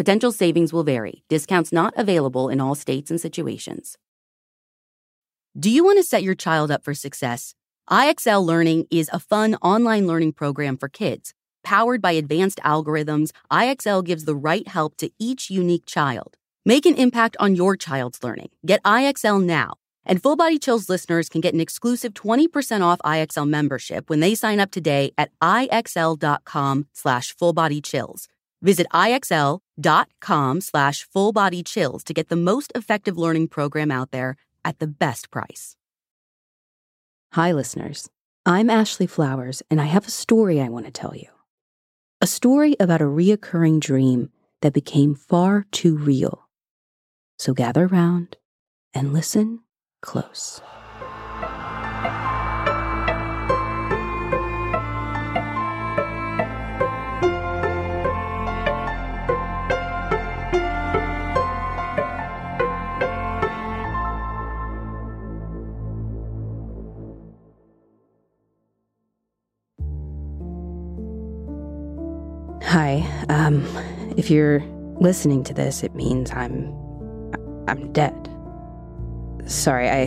Potential savings will vary. Discounts not available in all states and situations. Do you want to set your child up for success? IXL Learning is a fun online learning program for kids. Powered by advanced algorithms, IXL gives the right help to each unique child. Make an impact on your child's learning. Get IXL now. And Full Body Chills listeners can get an exclusive 20% off IXL membership when they sign up today at IXL.com slash fullbodychills. Visit IXL.com slash fullbodychills to get the most effective learning program out there at the best price. Hi, listeners. I'm Ashley Flowers, and I have a story I want to tell you. A story about a reoccurring dream that became far too real. So gather round and listen close. Hi. Um, if you're listening to this, it means I'm I'm dead. Sorry, I,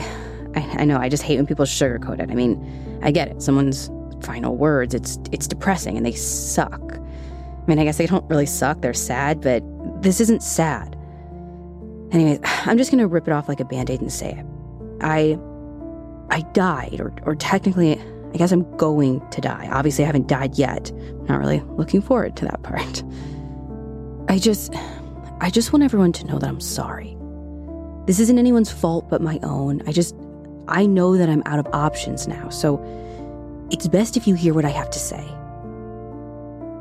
I I know I just hate when people sugarcoat it. I mean, I get it. Someone's final words, it's it's depressing and they suck. I mean, I guess they don't really suck. They're sad, but this isn't sad. Anyways, I'm just gonna rip it off like a band-aid and say it. I I died, or or technically I guess I'm going to die. Obviously, I haven't died yet. Not really looking forward to that part. I just, I just want everyone to know that I'm sorry. This isn't anyone's fault but my own. I just, I know that I'm out of options now, so it's best if you hear what I have to say.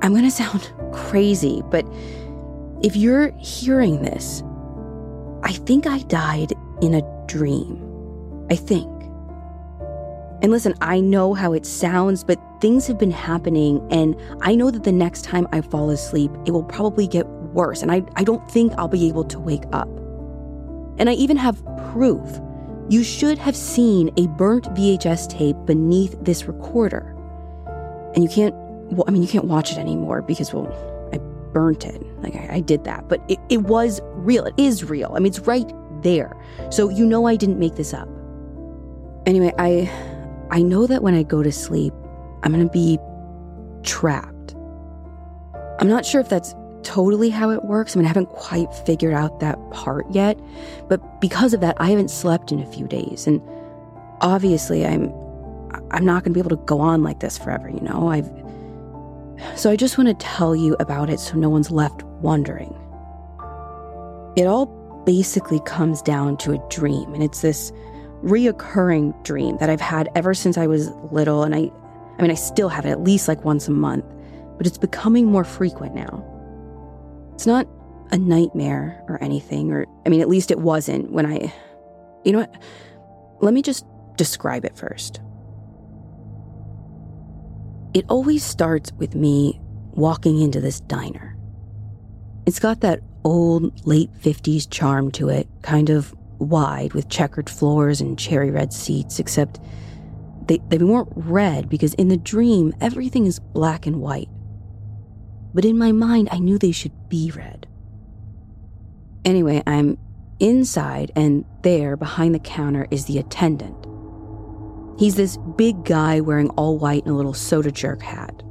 I'm gonna sound crazy, but if you're hearing this, I think I died in a dream. I think. And listen, I know how it sounds, but things have been happening, and I know that the next time I fall asleep, it will probably get worse, and I, I don't think I'll be able to wake up. And I even have proof. You should have seen a burnt VHS tape beneath this recorder. And you can't, well, I mean, you can't watch it anymore because, well, I burnt it. Like, I, I did that. But it, it was real. It is real. I mean, it's right there. So you know I didn't make this up. Anyway, I I know that when I go to sleep, I'm going to be trapped. I'm not sure if that's totally how it works. I mean, I haven't quite figured out that part yet, but because of that, I haven't slept in a few days. And obviously, I'm I'm not going to be able to go on like this forever, you know? I've So I just want to tell you about it so no one's left wondering. It all basically comes down to a dream, and it's this reoccurring dream that I've had ever since I was little. And I, I mean, I still have it at least like once a month, but it's becoming more frequent now. It's not a nightmare or anything, or I mean, at least it wasn't when I, you know what? Let me just describe it first. It always starts with me walking into this diner. It's got that old late 50s charm to it, kind of wide with checkered floors and cherry red seats, except they, they weren't red because in the dream, everything is black and white. But in my mind, I knew they should be red. Anyway, I'm inside, and there, behind the counter, is the attendant. He's this big guy wearing all white and a little soda jerk hat.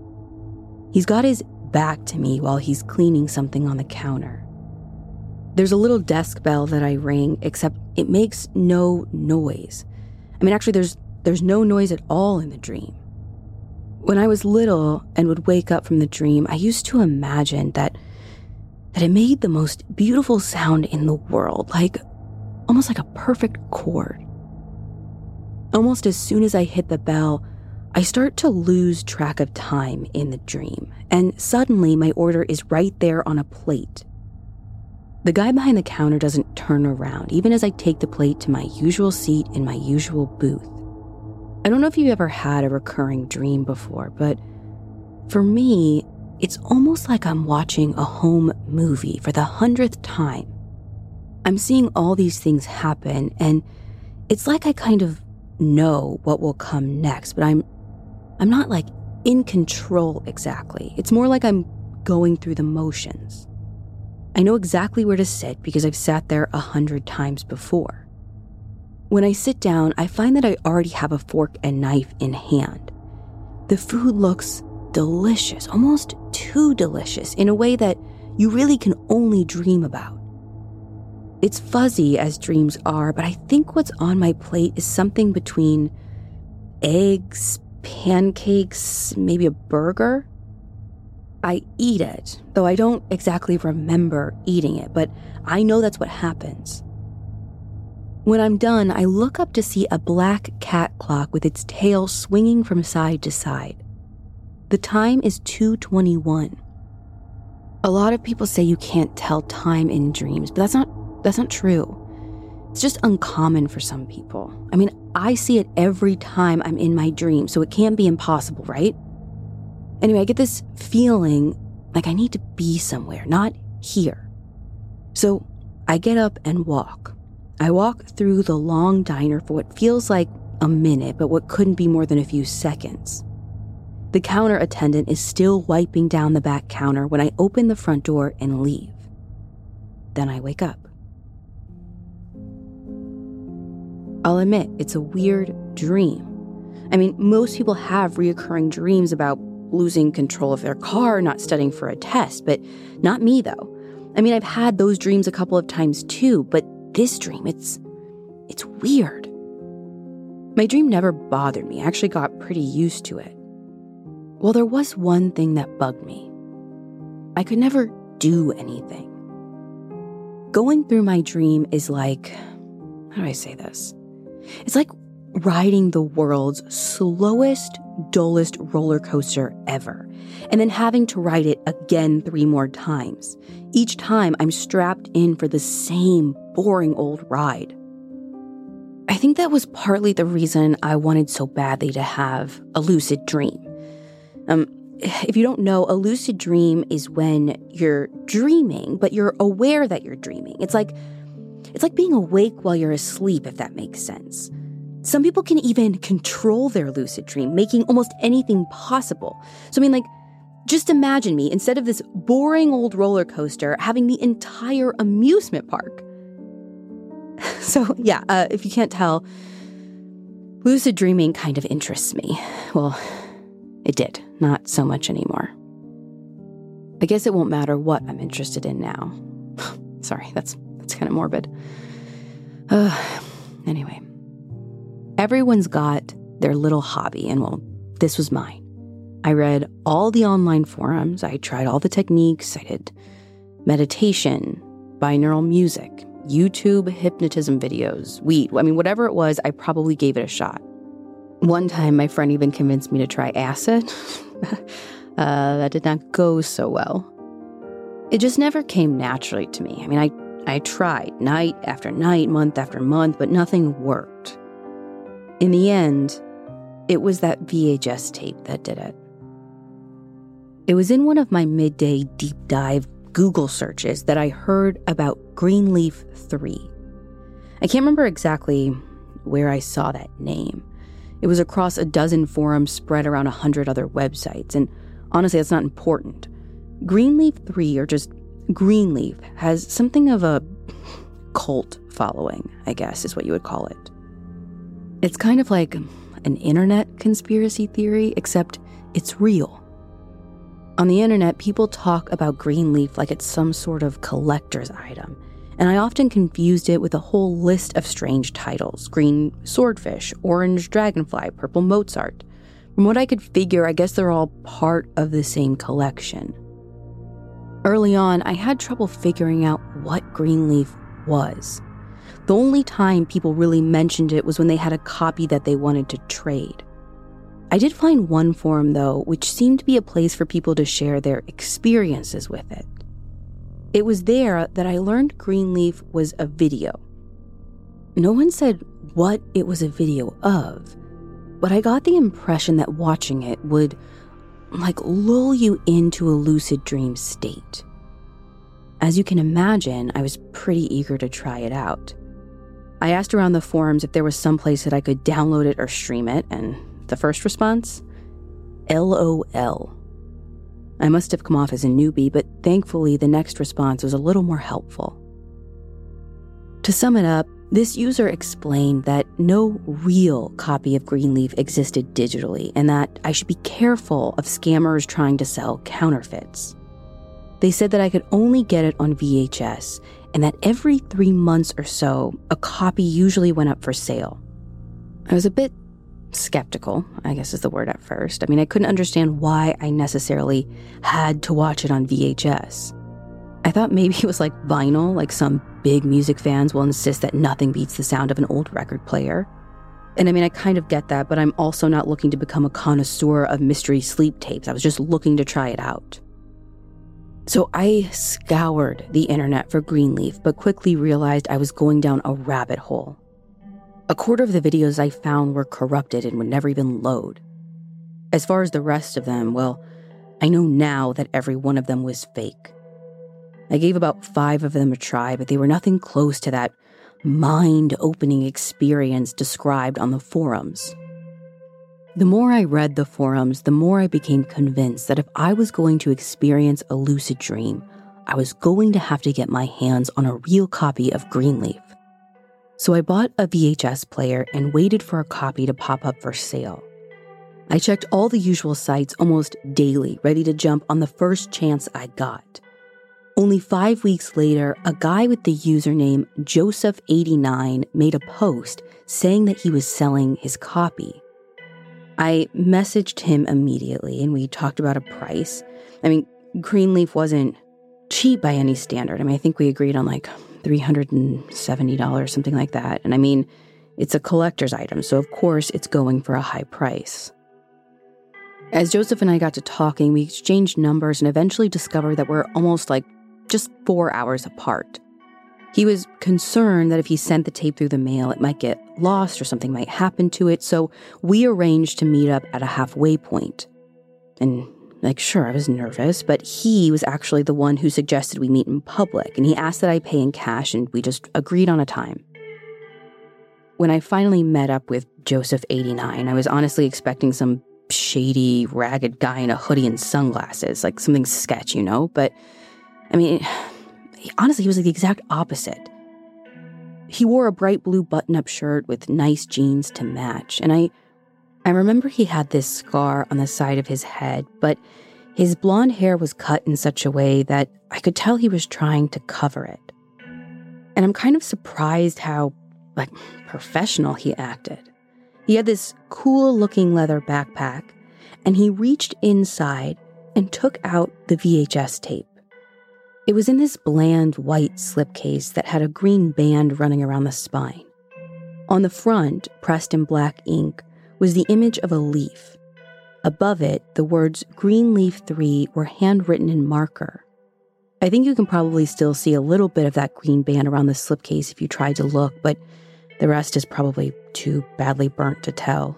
He's got his back to me while he's cleaning something on the counter. There's a little desk bell that I ring, except it makes no noise. I mean, actually, there's, there's no noise at all in the dream. When I was little and would wake up from the dream, I used to imagine that, that it made the most beautiful sound in the world, like almost like a perfect chord. Almost as soon as I hit the bell, I start to lose track of time in the dream, and suddenly my order is right there on a plate. The guy behind the counter doesn't turn around, even as I take the plate to my usual seat in my usual booth. I don't know if you've ever had a recurring dream before, but for me, it's almost like I'm watching a home movie for the hundredth time. I'm seeing all these things happen, and it's like I kind of know what will come next, but I'm I'm not like in control exactly. It's more like I'm going through the motions. I know exactly where to sit because I've sat there a hundred times before. When I sit down, I find that I already have a fork and knife in hand. The food looks delicious, almost too delicious, in a way that you really can only dream about. It's fuzzy as dreams are, but I think what's on my plate is something between eggs, pancakes, maybe a burger. I eat it, though I don't exactly remember eating it, but I know that's what happens. When I'm done, I look up to see a black cat clock with its tail swinging from side to side. The time is 2:21. A lot of people say you can't tell time in dreams, but that's not that's not true. It's just uncommon for some people. I mean, I see it every time I'm in my dream, so it can't be impossible, right? Anyway, I get this feeling like I need to be somewhere, not here. So I get up and walk. I walk through the long diner for what feels like a minute, but what couldn't be more than a few seconds. The counter attendant is still wiping down the back counter when I open the front door and leave. Then I wake up. I'll admit, it's a weird dream. I mean, most people have reoccurring dreams about losing control of their car, not studying for a test, but not me though. I mean, I've had those dreams a couple of times too, but this dream, it's it's weird. My dream never bothered me. I actually got pretty used to it. Well, there was one thing that bugged me. I could never do anything. Going through my dream is like how do I say this? It's like riding the world's slowest, dullest roller coaster ever, and then having to ride it again three more times. Each time I'm strapped in for the same boring old ride. I think that was partly the reason I wanted so badly to have a lucid dream. Um, if you don't know, a lucid dream is when you're dreaming, but you're aware that you're dreaming. It's like it's like being awake while you're asleep, if that makes sense. Some people can even control their lucid dream, making almost anything possible. So, I mean, like, just imagine me, instead of this boring old roller coaster, having the entire amusement park. so, yeah, uh, if you can't tell, lucid dreaming kind of interests me. Well, it did, not so much anymore. I guess it won't matter what I'm interested in now. Sorry, that's that's kind of morbid. Uh, anyway, everyone's got their little hobby, and well, this was mine. I read all the online forums, I tried all the techniques, I did meditation, binaural music, YouTube hypnotism videos, weed. I mean, whatever it was, I probably gave it a shot. One time, my friend even convinced me to try acid. uh, that did not go so well. It just never came naturally to me. I mean, I I tried night after night, month after month, but nothing worked. In the end, it was that VHS tape that did it. It was in one of my midday deep dive Google searches that I heard about Greenleaf 3. I can't remember exactly where I saw that name. It was across a dozen forums spread around a hundred other websites, and honestly, that's not important. Greenleaf 3, or just Greenleaf has something of a cult following, I guess is what you would call it. It's kind of like an internet conspiracy theory, except it's real. On the internet, people talk about Greenleaf like it's some sort of collector's item, and I often confused it with a whole list of strange titles green swordfish, orange dragonfly, purple Mozart. From what I could figure, I guess they're all part of the same collection. Early on, I had trouble figuring out what Greenleaf was. The only time people really mentioned it was when they had a copy that they wanted to trade. I did find one forum, though, which seemed to be a place for people to share their experiences with it. It was there that I learned Greenleaf was a video. No one said what it was a video of, but I got the impression that watching it would, like, lull you into a lucid dream state. As you can imagine, I was pretty eager to try it out. I asked around the forums if there was some place that I could download it or stream it, and the first response? LOL. I must have come off as a newbie, but thankfully the next response was a little more helpful. To sum it up, this user explained that no real copy of Greenleaf existed digitally and that I should be careful of scammers trying to sell counterfeits. They said that I could only get it on VHS and that every three months or so, a copy usually went up for sale. I was a bit skeptical, I guess is the word at first. I mean, I couldn't understand why I necessarily had to watch it on VHS. I thought maybe it was like vinyl, like some big music fans will insist that nothing beats the sound of an old record player. And I mean, I kind of get that, but I'm also not looking to become a connoisseur of mystery sleep tapes. I was just looking to try it out. So I scoured the internet for Greenleaf, but quickly realized I was going down a rabbit hole. A quarter of the videos I found were corrupted and would never even load. As far as the rest of them, well, I know now that every one of them was fake. I gave about five of them a try, but they were nothing close to that mind opening experience described on the forums. The more I read the forums, the more I became convinced that if I was going to experience a lucid dream, I was going to have to get my hands on a real copy of Greenleaf. So I bought a VHS player and waited for a copy to pop up for sale. I checked all the usual sites almost daily, ready to jump on the first chance I got. Only five weeks later, a guy with the username Joseph89 made a post saying that he was selling his copy. I messaged him immediately and we talked about a price. I mean, Greenleaf wasn't cheap by any standard. I mean, I think we agreed on like $370, something like that. And I mean, it's a collector's item, so of course it's going for a high price. As Joseph and I got to talking, we exchanged numbers and eventually discovered that we're almost like just four hours apart. He was concerned that if he sent the tape through the mail, it might get lost or something might happen to it, so we arranged to meet up at a halfway point. And, like, sure, I was nervous, but he was actually the one who suggested we meet in public, and he asked that I pay in cash, and we just agreed on a time. When I finally met up with Joseph89, I was honestly expecting some shady, ragged guy in a hoodie and sunglasses, like something sketch, you know? But I mean, honestly, he was like the exact opposite. He wore a bright blue button up shirt with nice jeans to match, and I I remember he had this scar on the side of his head, but his blonde hair was cut in such a way that I could tell he was trying to cover it. And I'm kind of surprised how like professional he acted. He had this cool looking leather backpack, and he reached inside and took out the VHS tape. It was in this bland white slipcase that had a green band running around the spine. On the front, pressed in black ink, was the image of a leaf. Above it, the words Greenleaf 3 were handwritten in marker. I think you can probably still see a little bit of that green band around the slipcase if you tried to look, but the rest is probably too badly burnt to tell.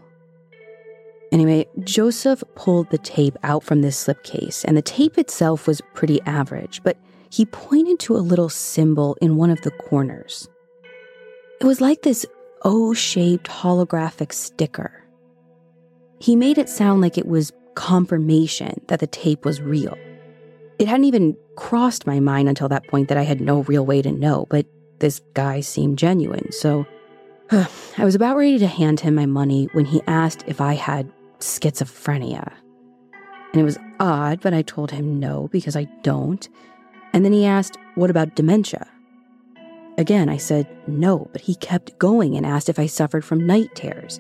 Anyway, Joseph pulled the tape out from this slipcase, and the tape itself was pretty average, but he pointed to a little symbol in one of the corners. It was like this O shaped holographic sticker. He made it sound like it was confirmation that the tape was real. It hadn't even crossed my mind until that point that I had no real way to know, but this guy seemed genuine, so I was about ready to hand him my money when he asked if I had schizophrenia. And it was odd, but I told him no because I don't. And then he asked, What about dementia? Again, I said no, but he kept going and asked if I suffered from night terrors.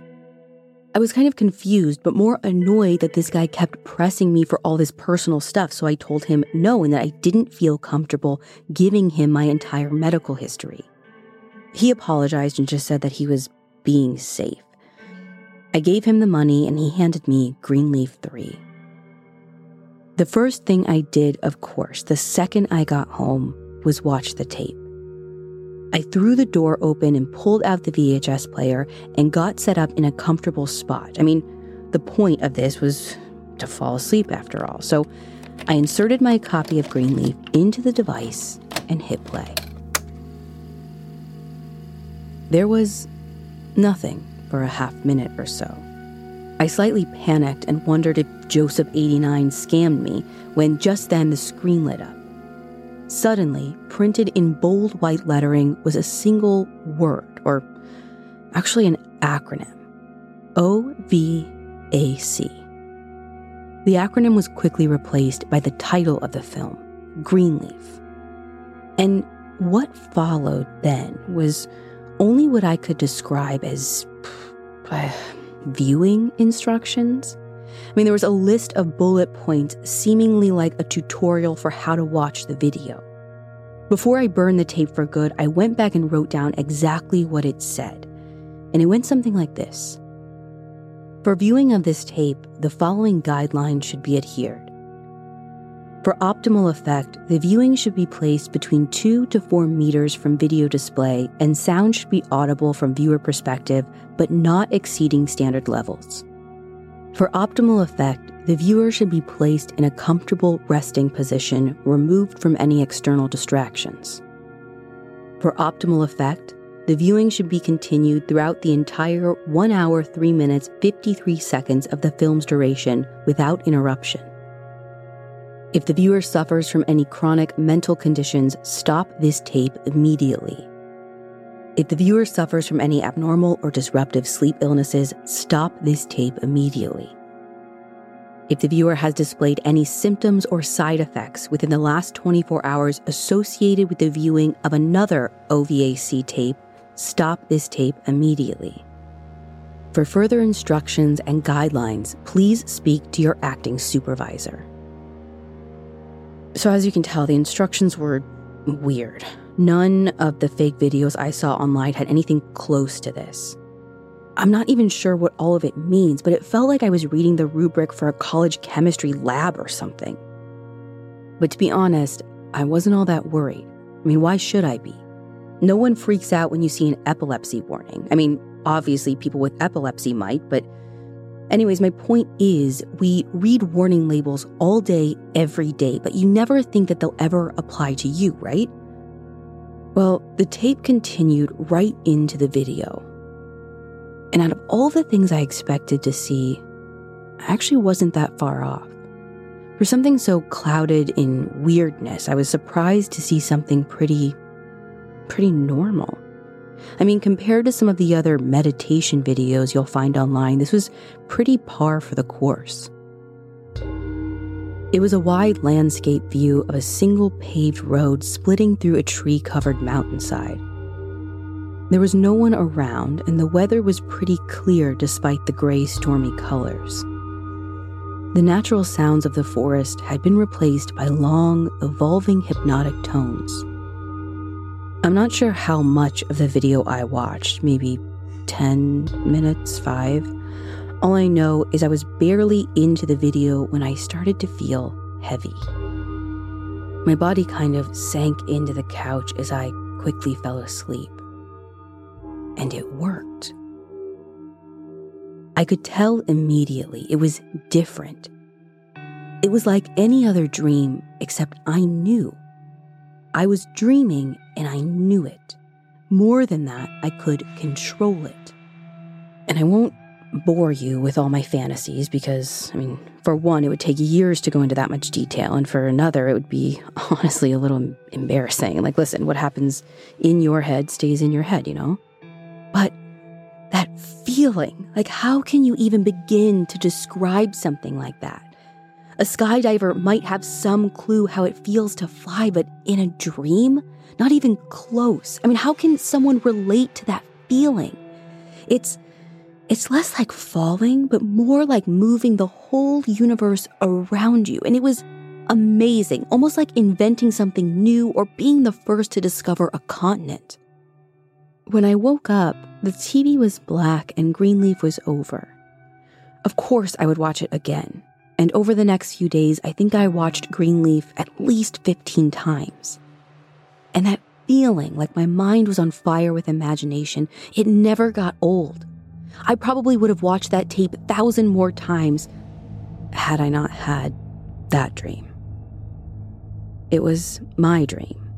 I was kind of confused, but more annoyed that this guy kept pressing me for all this personal stuff, so I told him no and that I didn't feel comfortable giving him my entire medical history. He apologized and just said that he was being safe. I gave him the money and he handed me Greenleaf 3. The first thing I did, of course, the second I got home, was watch the tape. I threw the door open and pulled out the VHS player and got set up in a comfortable spot. I mean, the point of this was to fall asleep after all. So I inserted my copy of Greenleaf into the device and hit play. There was nothing for a half minute or so. I slightly panicked and wondered if Joseph89 scammed me when just then the screen lit up. Suddenly, printed in bold white lettering was a single word, or actually an acronym OVAC. The acronym was quickly replaced by the title of the film, Greenleaf. And what followed then was only what I could describe as viewing instructions. I mean, there was a list of bullet points seemingly like a tutorial for how to watch the video. Before I burned the tape for good, I went back and wrote down exactly what it said. And it went something like this For viewing of this tape, the following guidelines should be adhered. For optimal effect, the viewing should be placed between 2 to 4 meters from video display, and sound should be audible from viewer perspective, but not exceeding standard levels. For optimal effect, the viewer should be placed in a comfortable resting position removed from any external distractions. For optimal effect, the viewing should be continued throughout the entire 1 hour 3 minutes 53 seconds of the film's duration without interruption. If the viewer suffers from any chronic mental conditions, stop this tape immediately. If the viewer suffers from any abnormal or disruptive sleep illnesses, stop this tape immediately. If the viewer has displayed any symptoms or side effects within the last 24 hours associated with the viewing of another OVAC tape, stop this tape immediately. For further instructions and guidelines, please speak to your acting supervisor. So, as you can tell, the instructions were weird. None of the fake videos I saw online had anything close to this. I'm not even sure what all of it means, but it felt like I was reading the rubric for a college chemistry lab or something. But to be honest, I wasn't all that worried. I mean, why should I be? No one freaks out when you see an epilepsy warning. I mean, obviously, people with epilepsy might, but Anyways, my point is we read warning labels all day, every day, but you never think that they'll ever apply to you, right? Well, the tape continued right into the video. And out of all the things I expected to see, I actually wasn't that far off. For something so clouded in weirdness, I was surprised to see something pretty, pretty normal. I mean, compared to some of the other meditation videos you'll find online, this was pretty par for the course. It was a wide landscape view of a single paved road splitting through a tree covered mountainside. There was no one around, and the weather was pretty clear despite the gray, stormy colors. The natural sounds of the forest had been replaced by long, evolving hypnotic tones. I'm not sure how much of the video I watched, maybe 10 minutes, 5. All I know is I was barely into the video when I started to feel heavy. My body kind of sank into the couch as I quickly fell asleep. And it worked. I could tell immediately it was different. It was like any other dream, except I knew I was dreaming and I knew it. More than that, I could control it. And I won't bore you with all my fantasies because, I mean, for one, it would take years to go into that much detail, and for another, it would be honestly a little embarrassing. Like, listen, what happens in your head stays in your head, you know? But that feeling, like, how can you even begin to describe something like that? A skydiver might have some clue how it feels to fly, but in a dream? Not even close. I mean, how can someone relate to that feeling? It's it's less like falling, but more like moving the whole universe around you. And it was amazing, almost like inventing something new or being the first to discover a continent. When I woke up, the TV was black and Greenleaf was over. Of course, I would watch it again. And over the next few days, I think I watched Greenleaf at least 15 times. And that feeling like my mind was on fire with imagination, it never got old. I probably would have watched that tape a thousand more times had I not had that dream. It was my dream,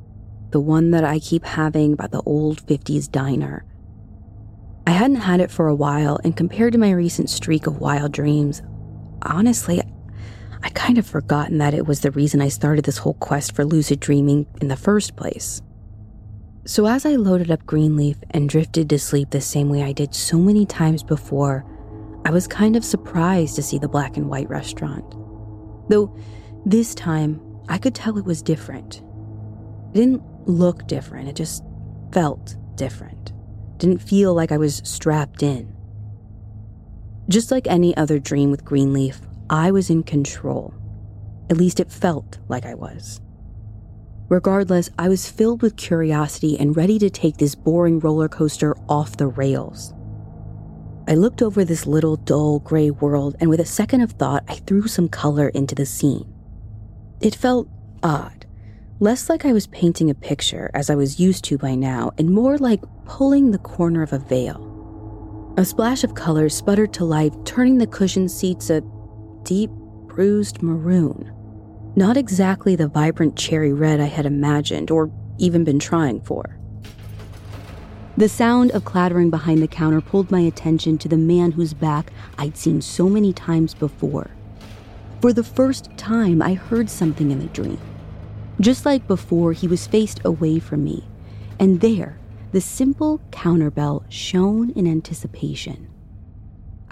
the one that I keep having about the old 50s diner. I hadn't had it for a while, and compared to my recent streak of wild dreams, honestly, I'd kind of forgotten that it was the reason I started this whole quest for lucid dreaming in the first place. So, as I loaded up Greenleaf and drifted to sleep the same way I did so many times before, I was kind of surprised to see the black and white restaurant. Though this time, I could tell it was different. It didn't look different, it just felt different. Didn't feel like I was strapped in. Just like any other dream with Greenleaf, I was in control. At least it felt like I was. Regardless, I was filled with curiosity and ready to take this boring roller coaster off the rails. I looked over this little dull gray world, and with a second of thought, I threw some color into the scene. It felt odd, less like I was painting a picture as I was used to by now, and more like pulling the corner of a veil. A splash of color sputtered to life, turning the cushion seats a deep, bruised maroon. Not exactly the vibrant cherry red I had imagined or even been trying for. The sound of clattering behind the counter pulled my attention to the man whose back I'd seen so many times before. For the first time, I heard something in the dream. Just like before, he was faced away from me, and there, the simple counter bell shone in anticipation.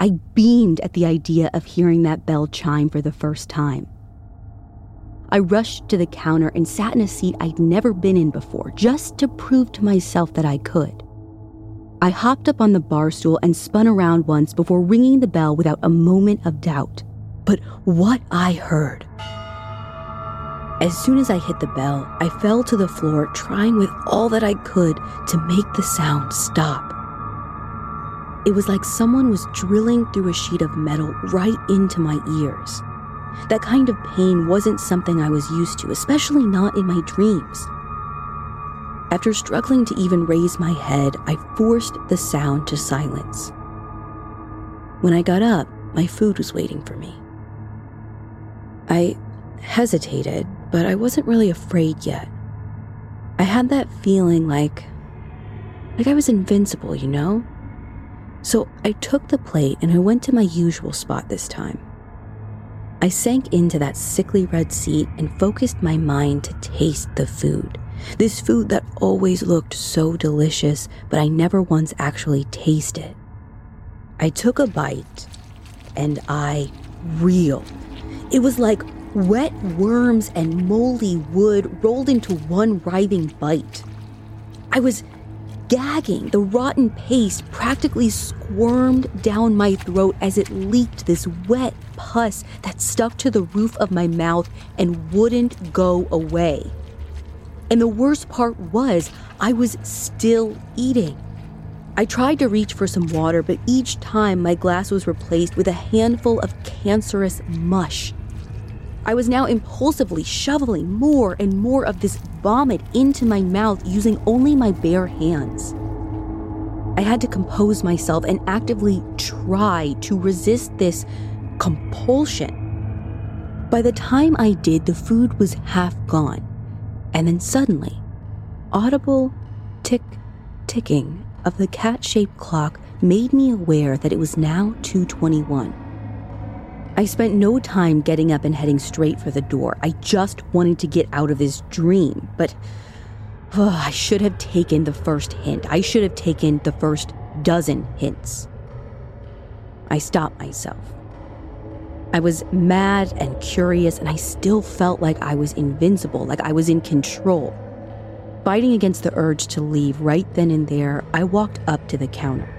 I beamed at the idea of hearing that bell chime for the first time. I rushed to the counter and sat in a seat I'd never been in before, just to prove to myself that I could. I hopped up on the bar stool and spun around once before ringing the bell without a moment of doubt. But what I heard. As soon as I hit the bell, I fell to the floor, trying with all that I could to make the sound stop. It was like someone was drilling through a sheet of metal right into my ears. That kind of pain wasn't something I was used to, especially not in my dreams. After struggling to even raise my head, I forced the sound to silence. When I got up, my food was waiting for me. I hesitated, but I wasn't really afraid yet. I had that feeling like like I was invincible, you know? So I took the plate and I went to my usual spot this time. I sank into that sickly red seat and focused my mind to taste the food. This food that always looked so delicious, but I never once actually tasted. I took a bite and I reeled. It was like wet worms and moldy wood rolled into one writhing bite. I was gagging. The rotten paste practically squirmed down my throat as it leaked this wet pus that stuck to the roof of my mouth and wouldn't go away. And the worst part was, I was still eating. I tried to reach for some water, but each time my glass was replaced with a handful of cancerous mush. I was now impulsively shoveling more and more of this vomit into my mouth using only my bare hands. I had to compose myself and actively try to resist this compulsion. By the time I did, the food was half gone, and then suddenly, audible tick ticking of the cat-shaped clock made me aware that it was now 221. I spent no time getting up and heading straight for the door. I just wanted to get out of this dream, but oh, I should have taken the first hint. I should have taken the first dozen hints. I stopped myself. I was mad and curious, and I still felt like I was invincible, like I was in control. Fighting against the urge to leave right then and there, I walked up to the counter.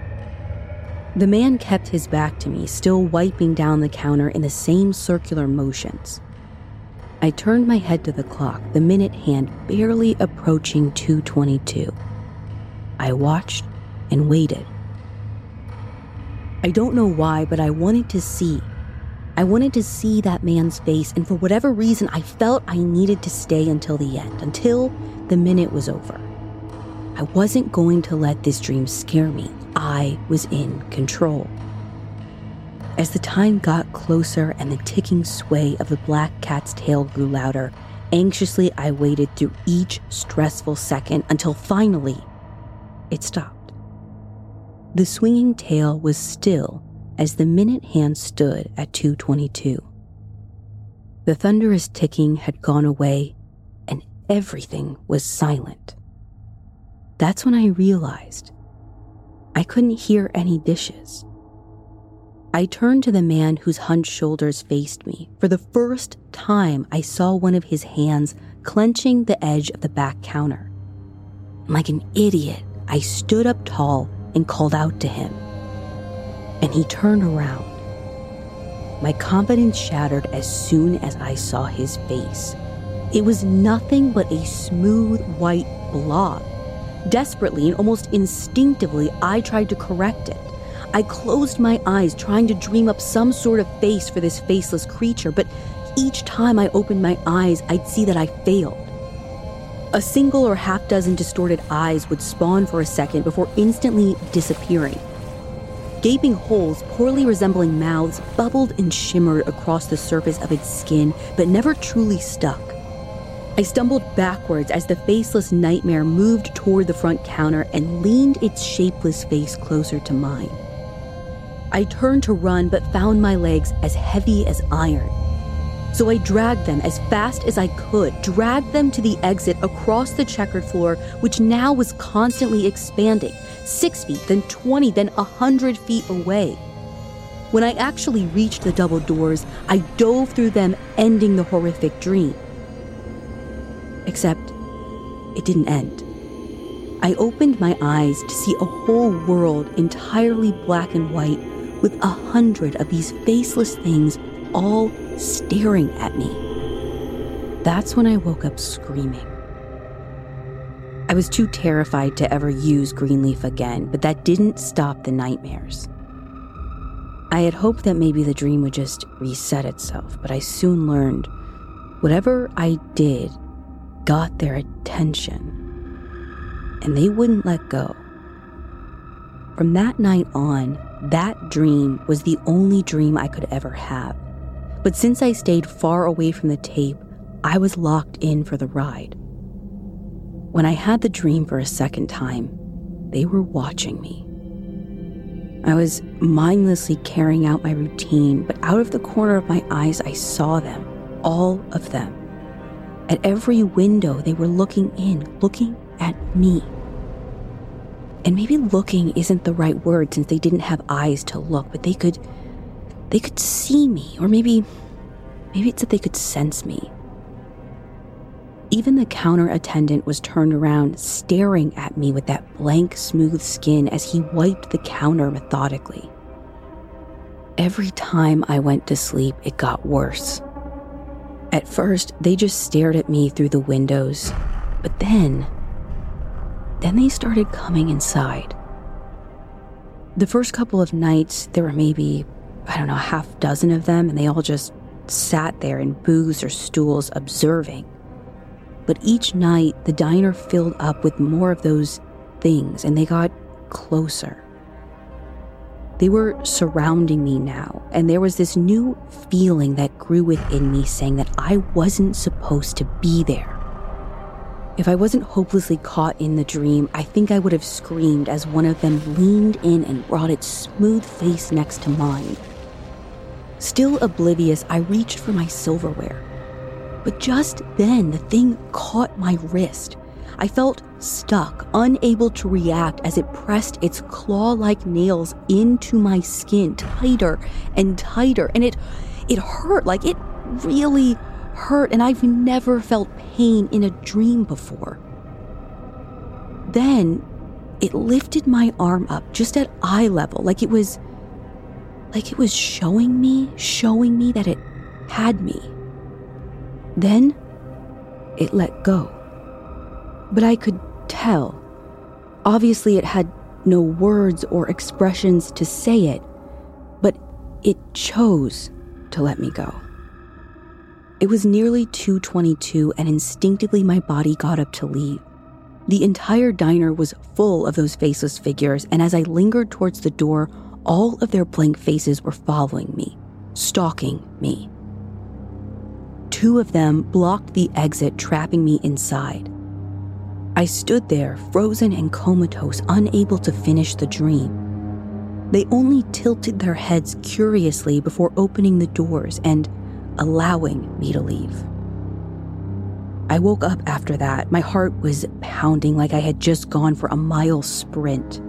The man kept his back to me, still wiping down the counter in the same circular motions. I turned my head to the clock, the minute hand barely approaching 222. I watched and waited. I don't know why, but I wanted to see. I wanted to see that man's face, and for whatever reason, I felt I needed to stay until the end, until the minute was over. I wasn't going to let this dream scare me. I was in control. As the time got closer and the ticking sway of the black cat's tail grew louder, anxiously I waited through each stressful second until finally it stopped. The swinging tail was still as the minute hand stood at 222. The thunderous ticking had gone away and everything was silent. That's when I realized I couldn't hear any dishes. I turned to the man whose hunched shoulders faced me. For the first time, I saw one of his hands clenching the edge of the back counter. Like an idiot, I stood up tall and called out to him. And he turned around. My confidence shattered as soon as I saw his face. It was nothing but a smooth white blob. Desperately and almost instinctively, I tried to correct it. I closed my eyes, trying to dream up some sort of face for this faceless creature, but each time I opened my eyes, I'd see that I failed. A single or half dozen distorted eyes would spawn for a second before instantly disappearing. Gaping holes, poorly resembling mouths, bubbled and shimmered across the surface of its skin, but never truly stuck. I stumbled backwards as the faceless nightmare moved toward the front counter and leaned its shapeless face closer to mine. I turned to run but found my legs as heavy as iron. So I dragged them as fast as I could, dragged them to the exit across the checkered floor, which now was constantly expanding six feet, then 20, then a 100 feet away. When I actually reached the double doors, I dove through them, ending the horrific dream. Except, it didn't end. I opened my eyes to see a whole world entirely black and white with a hundred of these faceless things all staring at me. That's when I woke up screaming. I was too terrified to ever use Greenleaf again, but that didn't stop the nightmares. I had hoped that maybe the dream would just reset itself, but I soon learned whatever I did got their attention, and they wouldn't let go. From that night on, that dream was the only dream I could ever have. But since I stayed far away from the tape, I was locked in for the ride. When I had the dream for a second time, they were watching me. I was mindlessly carrying out my routine, but out of the corner of my eyes, I saw them, all of them. At every window, they were looking in, looking at me. And maybe looking isn't the right word since they didn't have eyes to look, but they could they could see me, or maybe, maybe it's that they could sense me. Even the counter attendant was turned around, staring at me with that blank, smooth skin as he wiped the counter methodically. Every time I went to sleep, it got worse. At first, they just stared at me through the windows, but then, then they started coming inside. The first couple of nights, there were maybe I don't know, half dozen of them, and they all just sat there in booths or stools observing. But each night, the diner filled up with more of those things, and they got closer. They were surrounding me now, and there was this new feeling that grew within me saying that I wasn't supposed to be there. If I wasn't hopelessly caught in the dream, I think I would have screamed as one of them leaned in and brought its smooth face next to mine. Still oblivious, I reached for my silverware. But just then, the thing caught my wrist. I felt stuck, unable to react as it pressed its claw like nails into my skin tighter and tighter. And it, it hurt, like it really hurt. And I've never felt pain in a dream before. Then it lifted my arm up just at eye level, like it was like it was showing me, showing me that it had me. Then it let go. But I could tell. Obviously, it had no words or expressions to say it, but it chose to let me go. It was nearly 2:22 and instinctively my body got up to leave. The entire diner was full of those faceless figures, and as I lingered towards the door, all of their blank faces were following me, stalking me. Two of them blocked the exit, trapping me inside. I stood there, frozen and comatose, unable to finish the dream. They only tilted their heads curiously before opening the doors and allowing me to leave. I woke up after that. My heart was pounding like I had just gone for a mile sprint.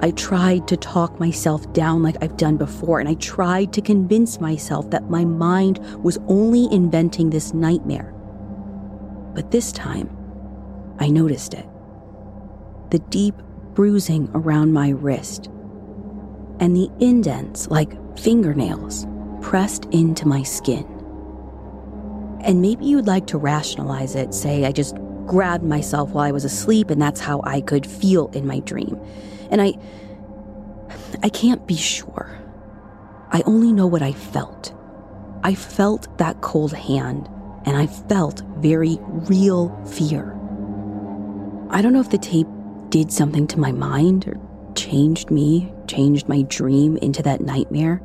I tried to talk myself down like I've done before, and I tried to convince myself that my mind was only inventing this nightmare. But this time, I noticed it the deep bruising around my wrist, and the indents like fingernails pressed into my skin. And maybe you'd like to rationalize it, say I just grabbed myself while I was asleep and that's how I could feel in my dream. And I I can't be sure. I only know what I felt. I felt that cold hand and I felt very real fear. I don't know if the tape did something to my mind or changed me, changed my dream into that nightmare,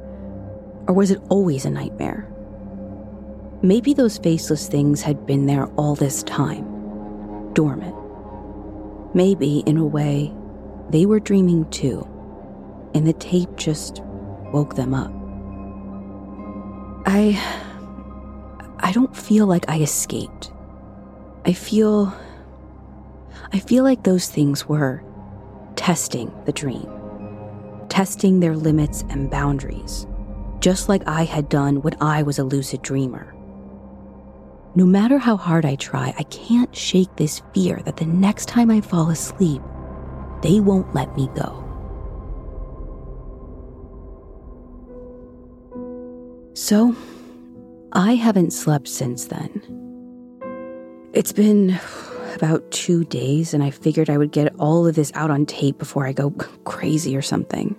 or was it always a nightmare? Maybe those faceless things had been there all this time, dormant. Maybe, in a way, they were dreaming too, and the tape just woke them up. I. I don't feel like I escaped. I feel. I feel like those things were testing the dream, testing their limits and boundaries, just like I had done when I was a lucid dreamer. No matter how hard I try, I can't shake this fear that the next time I fall asleep, they won't let me go. So, I haven't slept since then. It's been about two days, and I figured I would get all of this out on tape before I go crazy or something.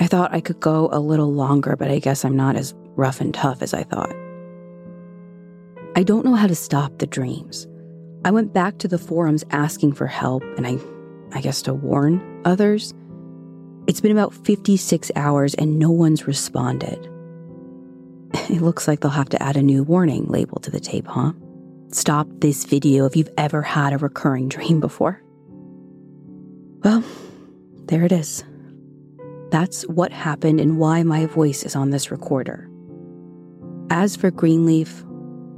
I thought I could go a little longer, but I guess I'm not as rough and tough as I thought. I don't know how to stop the dreams. I went back to the forums asking for help, and I, I guess to warn others. It's been about 56 hours and no one's responded. It looks like they'll have to add a new warning label to the tape, huh? Stop this video if you've ever had a recurring dream before. Well, there it is. That's what happened and why my voice is on this recorder. As for Greenleaf,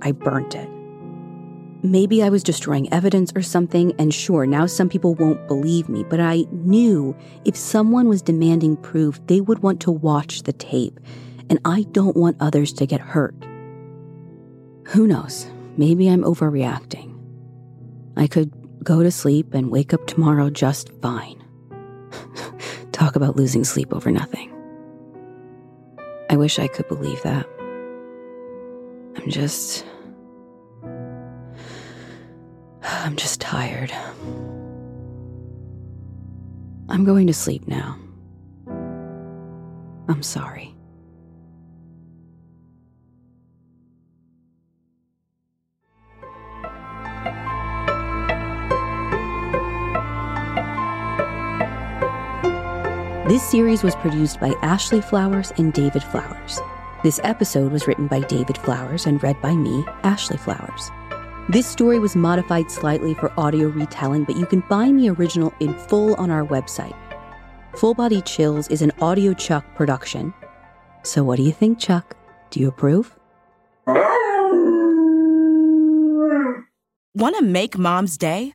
I burnt it. Maybe I was destroying evidence or something, and sure, now some people won't believe me, but I knew if someone was demanding proof, they would want to watch the tape, and I don't want others to get hurt. Who knows? Maybe I'm overreacting. I could go to sleep and wake up tomorrow just fine. Talk about losing sleep over nothing. I wish I could believe that. I'm just. I'm just tired. I'm going to sleep now. I'm sorry. This series was produced by Ashley Flowers and David Flowers. This episode was written by David Flowers and read by me, Ashley Flowers. This story was modified slightly for audio retelling, but you can find the original in full on our website. Full Body Chills is an Audio Chuck production. So, what do you think, Chuck? Do you approve? Want to make mom's day?